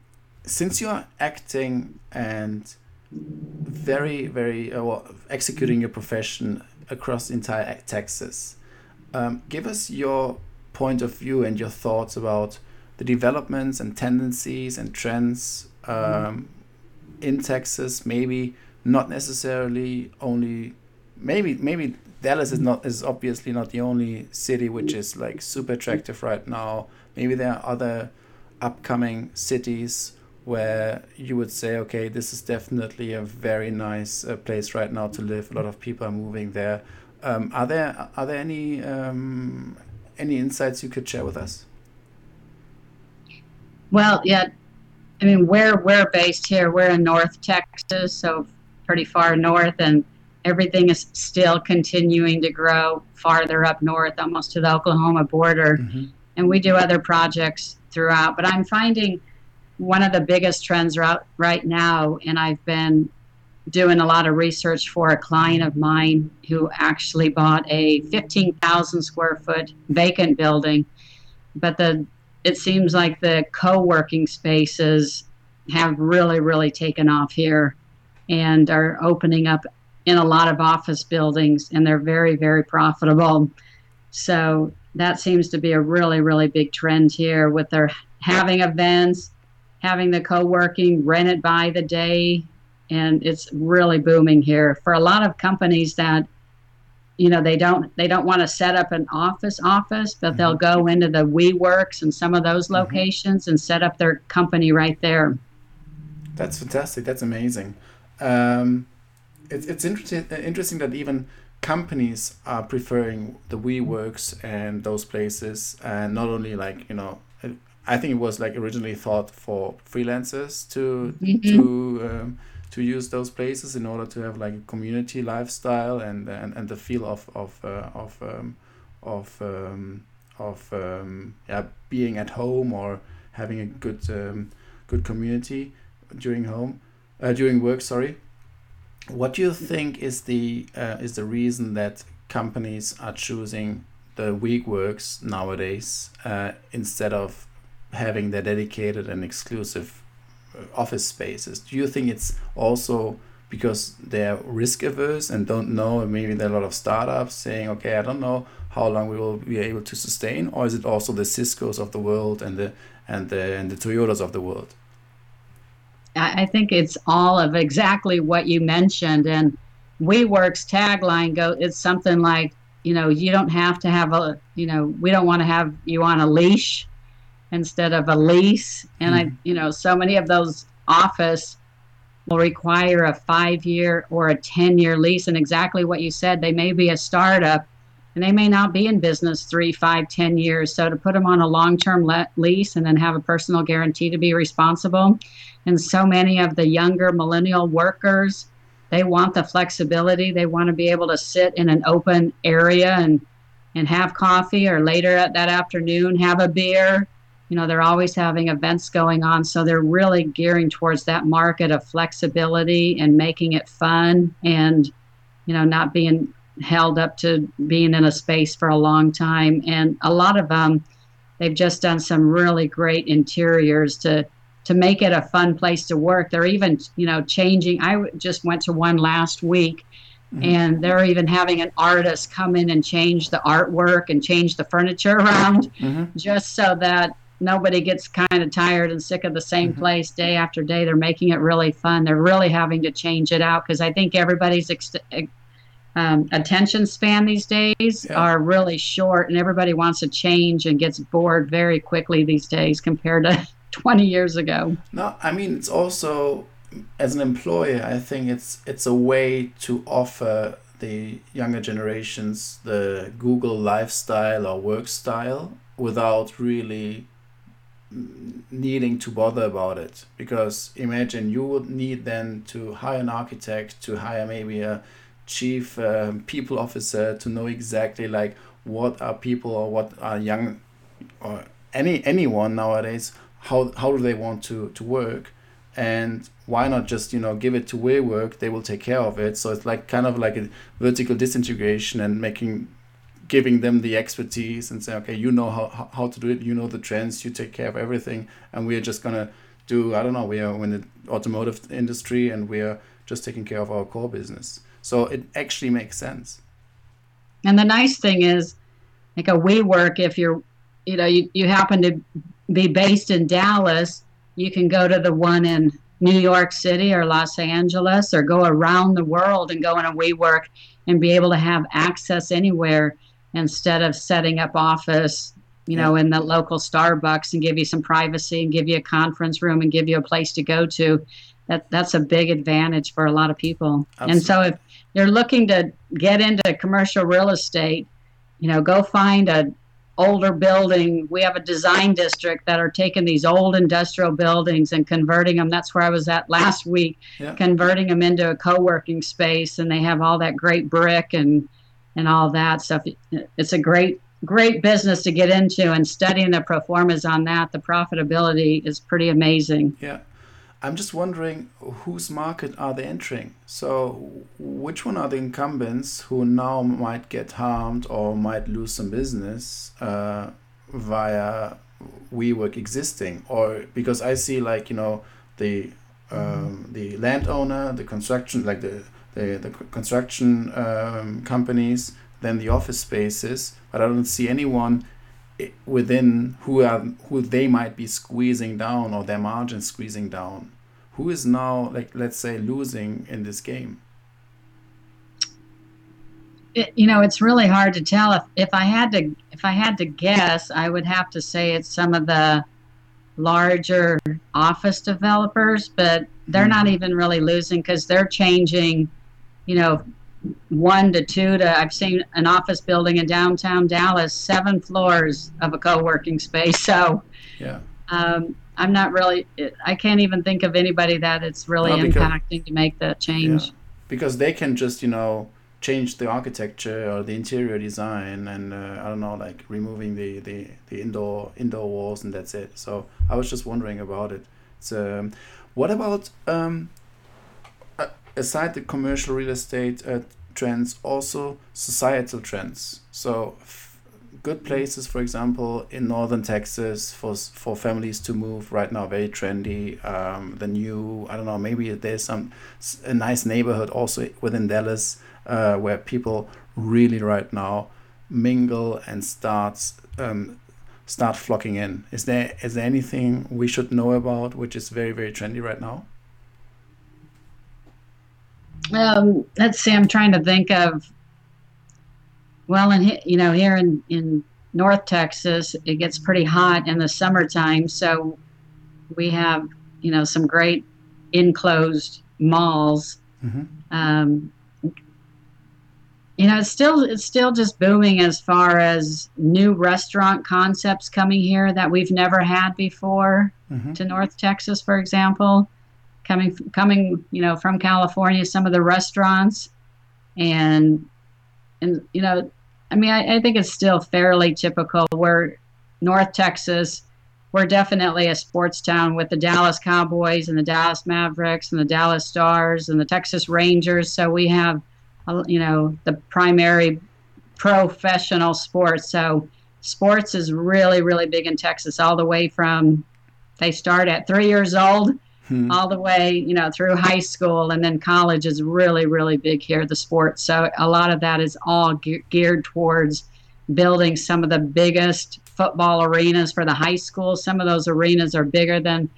since you are acting and very, very uh, well, executing your profession across entire Texas, um, give us your point of view and your thoughts about the developments and tendencies and trends um, in Texas. Maybe not necessarily only. Maybe maybe Dallas is not is obviously not the only city which is like super attractive right now. Maybe there are other upcoming cities where you would say, okay, this is definitely a very nice uh, place right now to live. A lot of people are moving there. Um, are there are there any um, any insights you could share with us? Well, yeah, I mean we're we're based here. We're in North Texas, so pretty far north, and everything is still continuing to grow farther up north, almost to the Oklahoma border. Mm-hmm. And we do other projects throughout. But I'm finding one of the biggest trends right, right now, and I've been doing a lot of research for a client of mine who actually bought a 15,000 square foot vacant building. But the it seems like the co-working spaces have really, really taken off here and are opening up in a lot of office buildings, and they're very, very profitable. So that seems to be a really, really big trend here with their having events, having the co-working rented by the day, and it's really booming here for a lot of companies that you know they don't they don't want to set up an office office but mm-hmm. they'll go into the WeWorks and some of those mm-hmm. locations mm-hmm. and set up their company right there that's fantastic that's amazing um, it's, it's interesting interesting that even companies are preferring the WeWorks and those places and not only like you know I think it was like originally thought for freelancers to mm-hmm. to um, to use those places in order to have like a community lifestyle and and, and the feel of of uh, of um, of um, of um, yeah being at home or having a good um, good community during home uh, during work sorry. What do you think is the uh, is the reason that companies are choosing the WeWorks nowadays uh, instead of having their dedicated and exclusive office spaces. Do you think it's also because they're risk averse and don't know? and Maybe there are a lot of startups saying, "Okay, I don't know how long we will be able to sustain," or is it also the Cisco's of the world and the and the and the Toyotas of the world? I think it's all of exactly what you mentioned, and WeWork's tagline go. It's something like, you know, you don't have to have a, you know, we don't want to have you on a leash instead of a lease. And mm. I, you know, so many of those office will require a five year or a 10 year lease. And exactly what you said, they may be a startup and they may not be in business three, five, ten years. So to put them on a long term le- lease and then have a personal guarantee to be responsible. And so many of the younger millennial workers, they want the flexibility. They want to be able to sit in an open area and and have coffee or later at that afternoon have a beer you know they're always having events going on so they're really gearing towards that market of flexibility and making it fun and you know not being held up to being in a space for a long time and a lot of them they've just done some really great interiors to to make it a fun place to work they're even you know changing i just went to one last week Mm-hmm. and they're even having an artist come in and change the artwork and change the furniture around mm-hmm. just so that nobody gets kind of tired and sick of the same mm-hmm. place day after day. They're making it really fun. They're really having to change it out because I think everybody's ex- um, attention span these days yeah. are really short, and everybody wants to change and gets bored very quickly these days compared to 20 years ago. No, I mean it's also as an employer, I think it's it's a way to offer the younger generations the Google lifestyle or work style without really needing to bother about it. Because imagine you would need then to hire an architect to hire maybe a chief um, people officer to know exactly like what are people or what are young or any anyone nowadays how how do they want to to work? And why not just you know give it to WeWork they will take care of it. So it's like kind of like a vertical disintegration and making giving them the expertise and say, okay, you know how, how to do it, you know the trends, you take care of everything, and we're just gonna do, I don't know, we are in the automotive industry and we are just taking care of our core business. So it actually makes sense. And the nice thing is, like a WeWork, if you're, you know, you, you happen to be based in Dallas, you can go to the one in New York City or Los Angeles or go around the world and go in a WeWork and be able to have access anywhere instead of setting up office you know, in the local Starbucks and give you some privacy and give you a conference room and give you a place to go to. That that's a big advantage for a lot of people. Absolutely. And so if you're looking to get into commercial real estate, you know, go find a older building. We have a design district that are taking these old industrial buildings and converting them. That's where I was at last week, yeah. converting them into a co-working space, and they have all that great brick and and all that stuff. It's a great great business to get into, and studying the pro formas on that, the profitability is pretty amazing. Yeah. I'm just wondering whose market are they entering? So, which one are the incumbents who now might get harmed or might lose some business uh, via WeWork existing? Or because I see like you know the um, the landowner, the construction like the the, the construction um, companies, then the office spaces, but I don't see anyone within who are who they might be squeezing down or their margins squeezing down. Who is now like let's say losing in this game? It, you know it's really hard to tell. If, if i had to if i had to guess i would have to say it's some of the larger office developers but they're mm-hmm. not even really losing because they're changing you know one to two to I've seen an office building in downtown Dallas, seven floors of a co-working space. So yeah, um, I'm not really. I can't even think of anybody that it's really no, because, impacting to make that change. Yeah. Because they can just you know change the architecture or the interior design and uh, I don't know like removing the, the, the indoor indoor walls and that's it. So I was just wondering about it. So um, what about um, aside the commercial real estate uh, trends, also societal trends. So, good places, for example, in northern Texas for for families to move right now, very trendy. Um, the new, I don't know, maybe there's some a nice neighborhood also within Dallas uh, where people really right now mingle and starts um, start flocking in. Is there is there anything we should know about which is very very trendy right now? Um, let's see. I'm trying to think of. Well, in you know here in in North Texas, it gets pretty hot in the summertime, so we have you know some great enclosed malls. Mm-hmm. Um, you know, it's still it's still just booming as far as new restaurant concepts coming here that we've never had before mm-hmm. to North Texas, for example coming coming you know from California, some of the restaurants, and and you know, I mean, I, I think it's still fairly typical. Where North Texas, we're definitely a sports town with the Dallas Cowboys and the Dallas Mavericks and the Dallas Stars and the Texas Rangers. So we have, you know, the primary professional sports. So sports is really, really big in Texas, all the way from they start at three years old hmm. all the way, you know, through high school and then college is really, really big here, the sports. So a lot of that is all ge- geared towards building some of the biggest football arenas for the high school. Some of those arenas are bigger than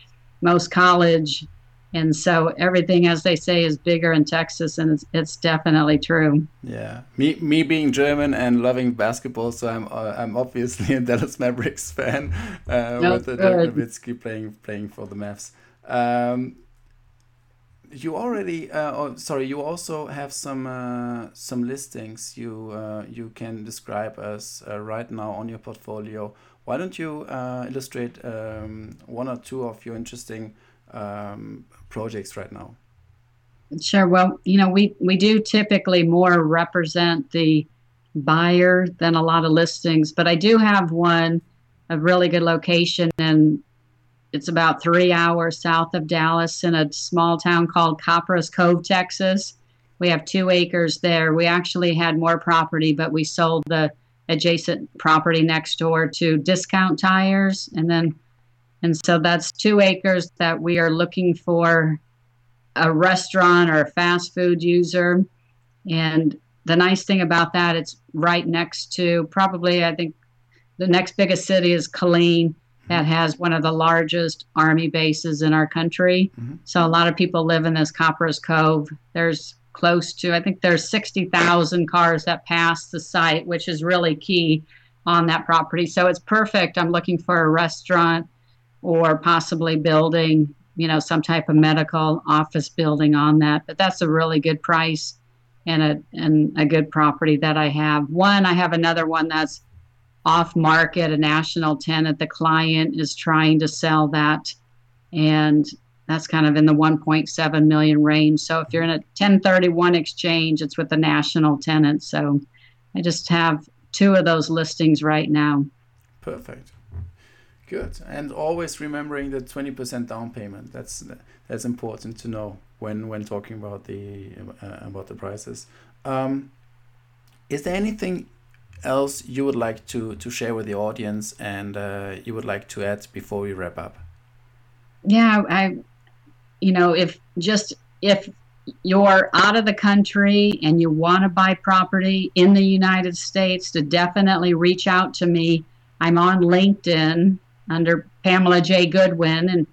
most college. And so everything, as they say, is bigger in Texas, and it's, it's definitely true. Yeah, me me being German and loving basketball, so I'm uh, I'm obviously a Dallas Mavericks fan uh, with the Dirk Nowitzki playing playing for the Mavs. Um, you already, uh, oh, sorry, you also have some uh, some listings you uh, you can describe us uh, right now on your portfolio. Why don't you uh, illustrate um, one or two of your interesting um, projects right now? Sure. Well, you know, we we do typically more represent the buyer than a lot of listings, but I do have one a really good location in it's about three hours south of Dallas in a small town called Copperas Cove, Texas. We have two acres there. We actually had more property, but we sold the adjacent property next door to Discount Tires, and then and so that's two acres that we are looking for a restaurant or a fast food user. And the nice thing about that, it's right next to probably I think the next biggest city is Killeen that has one of the largest army bases in our country. Mm-hmm. So a lot of people live in this Copperas Cove. There's close to, I think there's 60,000 cars that pass the site, which is really key on that property. So it's perfect. I'm looking for a restaurant or possibly building, you know, some type of medical office building on that. But that's a really good price and a and a good property that I have. One, I have another one that's off market, a national tenant. The client is trying to sell that, and that's kind of in the 1.7 million range. So if you're in a 1031 exchange, it's with a national tenant. So I just have two of those listings right now. Perfect. Good. And always remembering the 20% down payment. That's that's important to know when when talking about the uh, about the prices. Um, is there anything else you would like to to share with the audience and uh, you would like to add before we wrap up? Yeah, I, you know, if just if you're out of the country and you want to buy property in the United States, to definitely reach out to me. I'm on LinkedIn under Pamela J. Goodwin and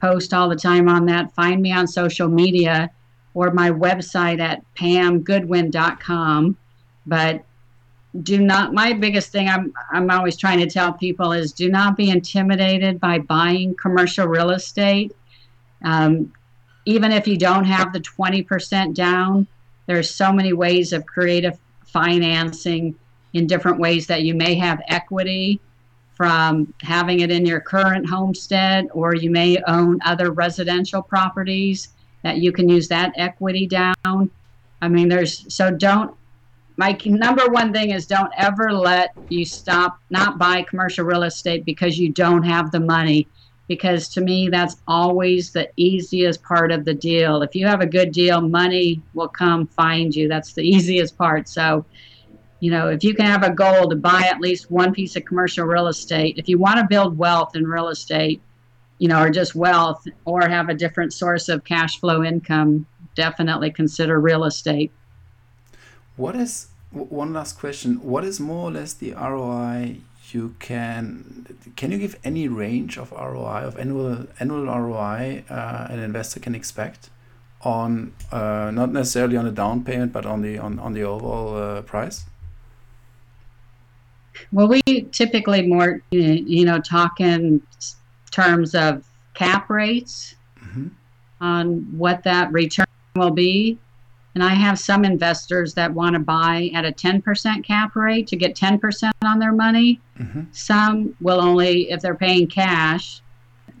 post all the time on that. Find me on social media or my website at pamgoodwin.com. But do not my biggest thing I'm I'm always trying to tell people is do not be intimidated by buying commercial real estate. Um, even if you don't have the 20% down, there's so many ways of creative financing in different ways that you may have equity from having it in your current homestead, or you may own other residential properties that you can use that equity down. I mean, there's so don't. My number one thing is don't ever let you stop not buy commercial real estate because you don't have the money. Because to me, that's always the easiest part of the deal. If you have a good deal, money will come find you. That's the easiest part. So, you know, if you can have a goal to buy at least one piece of commercial real estate, if you want to build wealth in real estate, you know, or just wealth or have a different source of cash flow income, definitely consider real estate. What is one last question? What is more or less the ROI you can can you give any range of ROI of annual annual ROI uh, an investor can expect on uh, not necessarily on the down payment but on the on, on the overall uh, price? Well, we typically more you know talk in terms of cap rates mm-hmm. on what that return will be. And I have some investors that want to buy at a 10% cap rate to get 10% on their money. Mm-hmm. Some will only, if they're paying cash,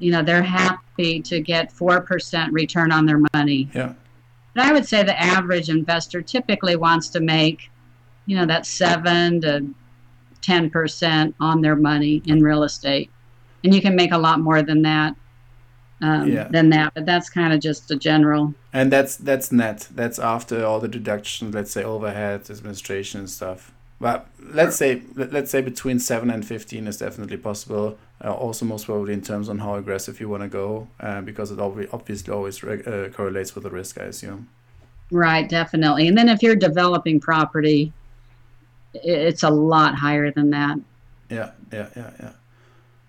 you know, they're happy to get 4% return on their money. Yeah. But I would say the average investor typically wants to make, you know, that 7 to 10% on their money in real estate. And you can make a lot more than that um, yeah. than that. But that's kind of just a general. And that's that's net. That's after all the deductions. Let's say overhead, administration, and stuff. But let's say let's say between seven and fifteen is definitely possible. Uh, also, most probably in terms on how aggressive you want to go, uh, because it obviously always uh, correlates with the risk, I assume. Right, definitely. And then if you're developing property, it's a lot higher than that. Yeah, yeah, yeah, yeah.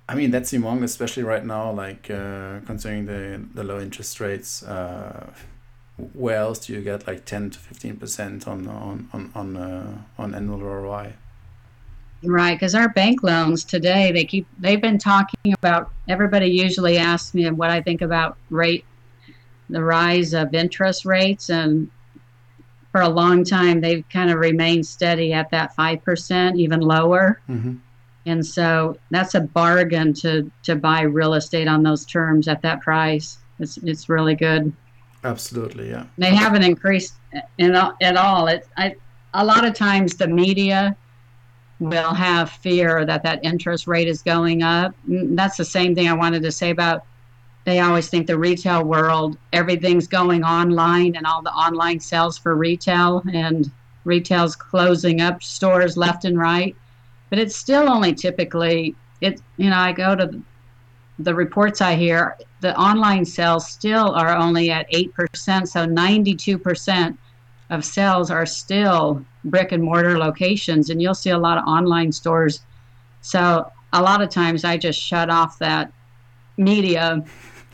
I mean, that's humongous, especially right now, like uh, considering the, the low interest rates. Where else do you get like 10 to 15% on, on, on, on, uh, on annual ROI? Right, because our bank loans today, they keep, they've been talking about, everybody usually asks me what I think about rate, the rise of interest rates. And for a long time, they've kind of remained steady at that 5%, even lower. Mm-hmm and so that's a bargain to to buy real estate on those terms at that price. It's it's really good. Absolutely, yeah. They haven't increased in, at all. It I a lot of times the media will have fear that that interest rate is going up. Mm, that's the same thing I wanted to say about they always think the retail world everything's going online and all the online sales for retail and retail's closing up stores left and right but it's still only typically it you know i go to the reports i hear the online sales still are only at 8% so 92% of sales are still brick and mortar locations and you'll see a lot of online stores so a lot of times i just shut off that media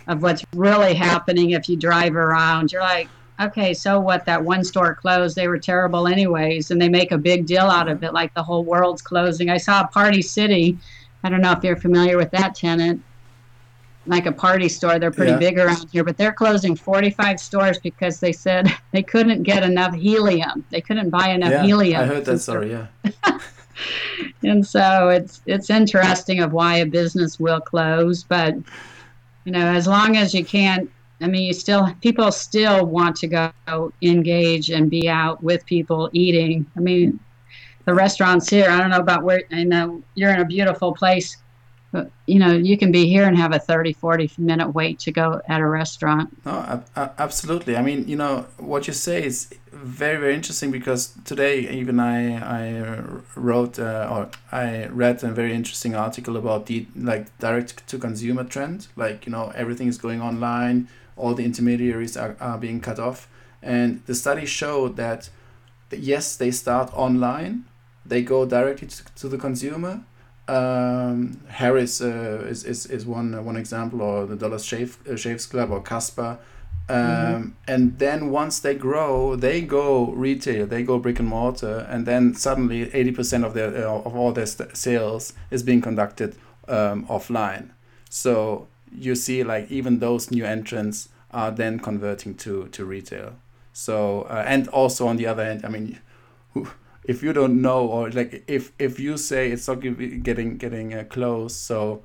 of what's really happening if you drive around you're like okay, so what? That one store closed. They were terrible, anyways, and they make a big deal out of it, like the whole world's closing. I saw Party City. I don't know if you're familiar with that tenant, like a party store. They're pretty yeah. big around here, but they're closing 45 stores because they said they couldn't get enough helium. They couldn't buy enough yeah, helium. I heard that story. Yeah. and so it's it's interesting of why a business will close, but you know, as long as you can't I mean, you still people still want to go engage and be out with people eating. I mean, the restaurants here. I don't know about where. I know you're in a beautiful place you know you can be here and have a 30 40 minute wait to go at a restaurant. No absolutely. I mean you know what you say is very very interesting because today even i i wrote uh, or i read a very interesting article about the like direct to consumer trend. Like you know everything is going online all the intermediaries are, are being cut off. And the study showed that yes they start online they go directly to, to the consumer um, Harry's uh, is, is, is one uh, one example, or the Dollar Shave uh, Shaves Club, or Casper. Um, mm-hmm. And then once they grow, they go retail, they go brick and mortar, and then suddenly eighty percent of their uh, of all their st- sales is being conducted um, offline. So you see, like even those new entrants are then converting to to retail. So uh, and also on the other end, I mean, who if you don't know or like if if you say it's not getting getting uh, close so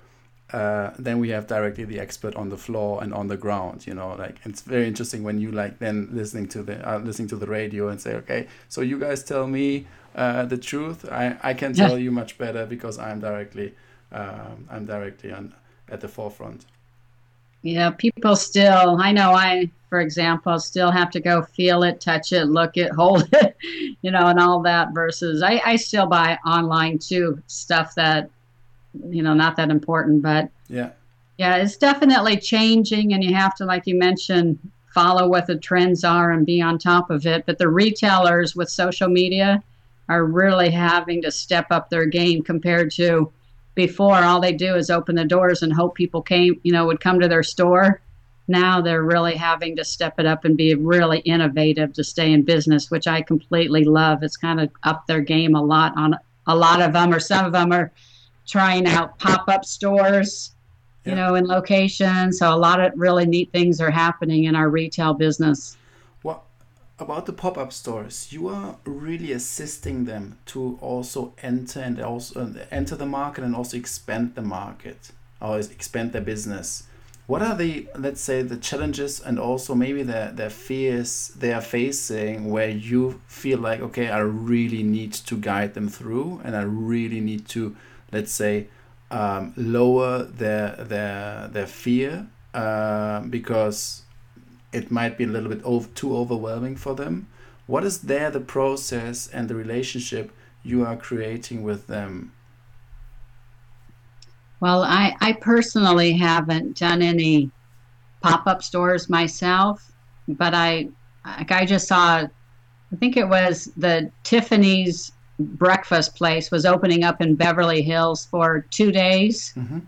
uh, then we have directly the expert on the floor and on the ground you know like it's very interesting when you like then listening to the uh, listening to the radio and say okay so you guys tell me uh, the truth. I i can tell you much better because i'm directly um, i'm directly on at the forefront yeah, people still, I know I, for example, still have to go feel it, touch it, look it, hold it, you know, and all that versus I, I still buy online too, stuff that, you know, not that important, but yeah. Yeah, it's definitely changing and you have to, like you mentioned, follow what the trends are and be on top of it. But the retailers with social media are really having to step up their game compared to before all they do is open the doors and hope people came you know would come to their store. Now they're really having to step it up and be really innovative to stay in business which i completely love. It's kind of up their game a lot on a lot of them or some of them are trying out pop-up stores you know in locations. So a lot of really neat things are happening in our retail business about the pop-up stores you are really assisting them to also enter and also uh, enter the market and also expand the market or expand their business. What are the let's say the challenges and also maybe the, the fears they are facing where you feel like okay i really need to guide them through and i really need to let's say um, lower their their their fear uh, because it might be a little bit over, too overwhelming for them. What is there the process and the relationship you are creating with them? Well, I, I personally haven't done any pop up stores myself, but I like I just saw I think it was the Tiffany's breakfast place was opening up in Beverly Hills for two days. Mm-hmm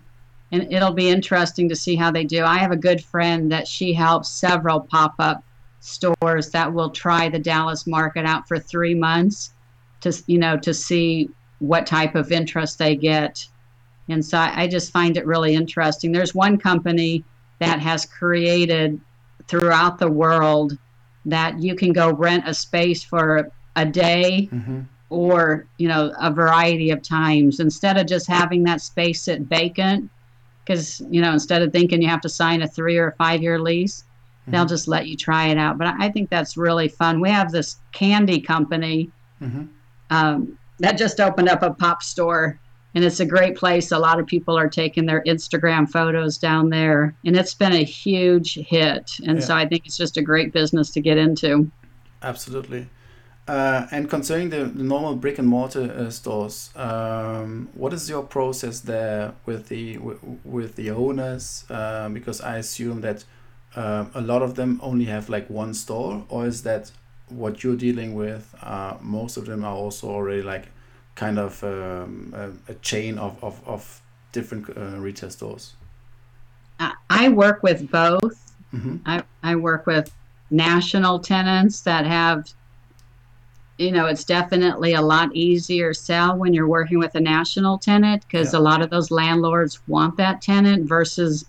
and it'll be interesting to see how they do. I have a good friend that she helps several pop up stores that will try the Dallas market out for three months to you know to see what type of interest they get. And so I, I just find it really interesting. There's one company that has created throughout the world that you can go rent a space for a day mm-hmm. or you know a variety of times instead of just having that space sit vacant because you know instead of thinking you have to sign a three or a five year lease mm-hmm. they'll just let you try it out but i think that's really fun we have this candy company mm-hmm. um, that just opened up a pop store and it's a great place a lot of people are taking their instagram photos down there and it's been a huge hit and yeah. so i think it's just a great business to get into absolutely uh, and concerning the, the, normal brick and mortar uh, stores, um, what is your process there with the with, with the owners? Uh, because I assume that uh, a lot of them only have like one store, or is that what you're dealing with? Uh, most of them are also already like kind of um, a, a, chain of of, of different uh, retail stores. I work with both. Mm-hmm. I I work with national tenants that have you know, it's definitely a lot easier sell when you're working with a national tenant because yeah. a lot of those landlords want that tenant versus,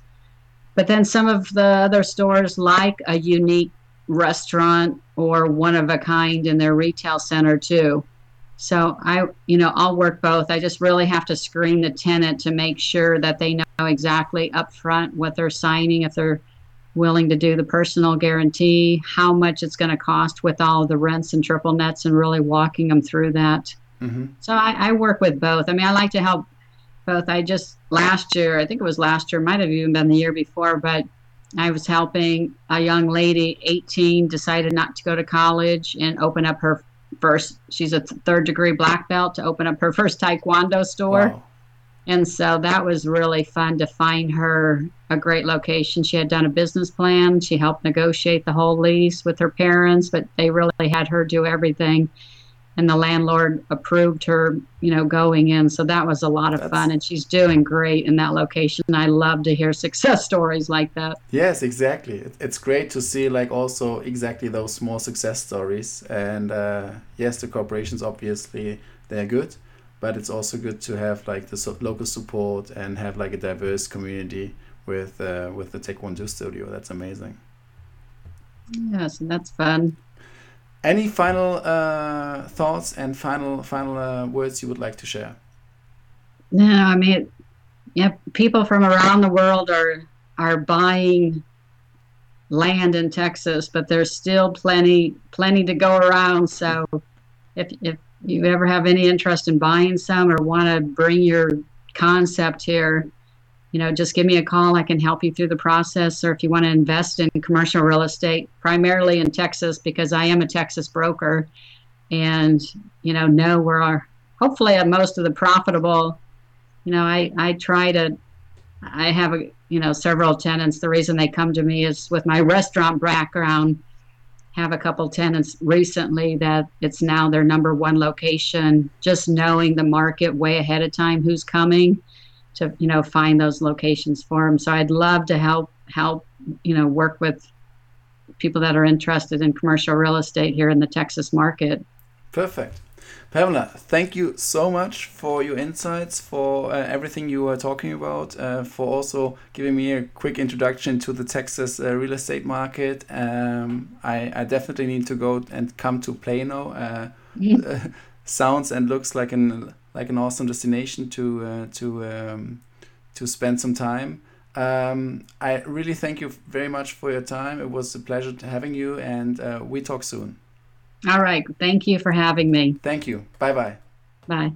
but then some of the other stores like a unique restaurant or one of a kind in their retail center too. So I, you know, I'll work both. I just really have to screen the tenant to make sure that they know exactly upfront what they're signing, if they're willing to do the personal guarantee, how much it's going to cost with all the rents and triple nets, and really walking them through that. Mm-hmm. So I, I work with both. I mean, I like to help both. I just last year, I think it was last year, might have even been the year before, but I was helping a young lady, 18, decided not to go to college and open up her first. She's a third degree black belt to open up her first taekwondo store. Wow. And so that was really fun to find her a great location. She had done a business plan. She helped negotiate the whole lease with her parents, but they really had her do everything and the landlord approved her, you know, going in. So that was a lot of That's, fun, and she's doing great in that location. I love to hear success stories like that. Yes, exactly. It's great to see like also exactly those small success stories. And uh, yes, the corporations obviously they're good, but it's also good to have like the local support and have like a diverse community with uh, with the Taekwondo studio. That's amazing. Yes, and that's fun. Any final uh, thoughts and final final uh, words you would like to share? No, I mean, yeah, people from around the world are are buying land in Texas, but there's still plenty plenty to go around. So, if if you ever have any interest in buying some or want to bring your concept here, you know, just give me a call. I can help you through the process. Or if you want to invest in commercial real estate, primarily in Texas, because I am a Texas broker and, you know, know where our, hopefully at most of the profitable, you know, I, I try to, I have, a, you know, several tenants. The reason they come to me is with my restaurant background, have a couple tenants recently that it's now their number one location, just knowing the market way ahead of time, who's coming to you know find those locations for them. So I'd love to help help you know work with people that are interested in commercial real estate here in the Texas market. Perfect. Pamela, thank you so much for your insights, for uh, everything you were talking about, uh, for also giving me a quick introduction to the Texas uh, real estate market. Um, I, I, definitely need to go and come to Plano. Uh, mm-hmm. sounds and looks like an like an awesome destination to uh, to um, to spend some time. Um, I really thank you very much for your time. It was a pleasure having you, and uh, we talk soon. All right. Thank you for having me. Thank you. Bye bye. Bye.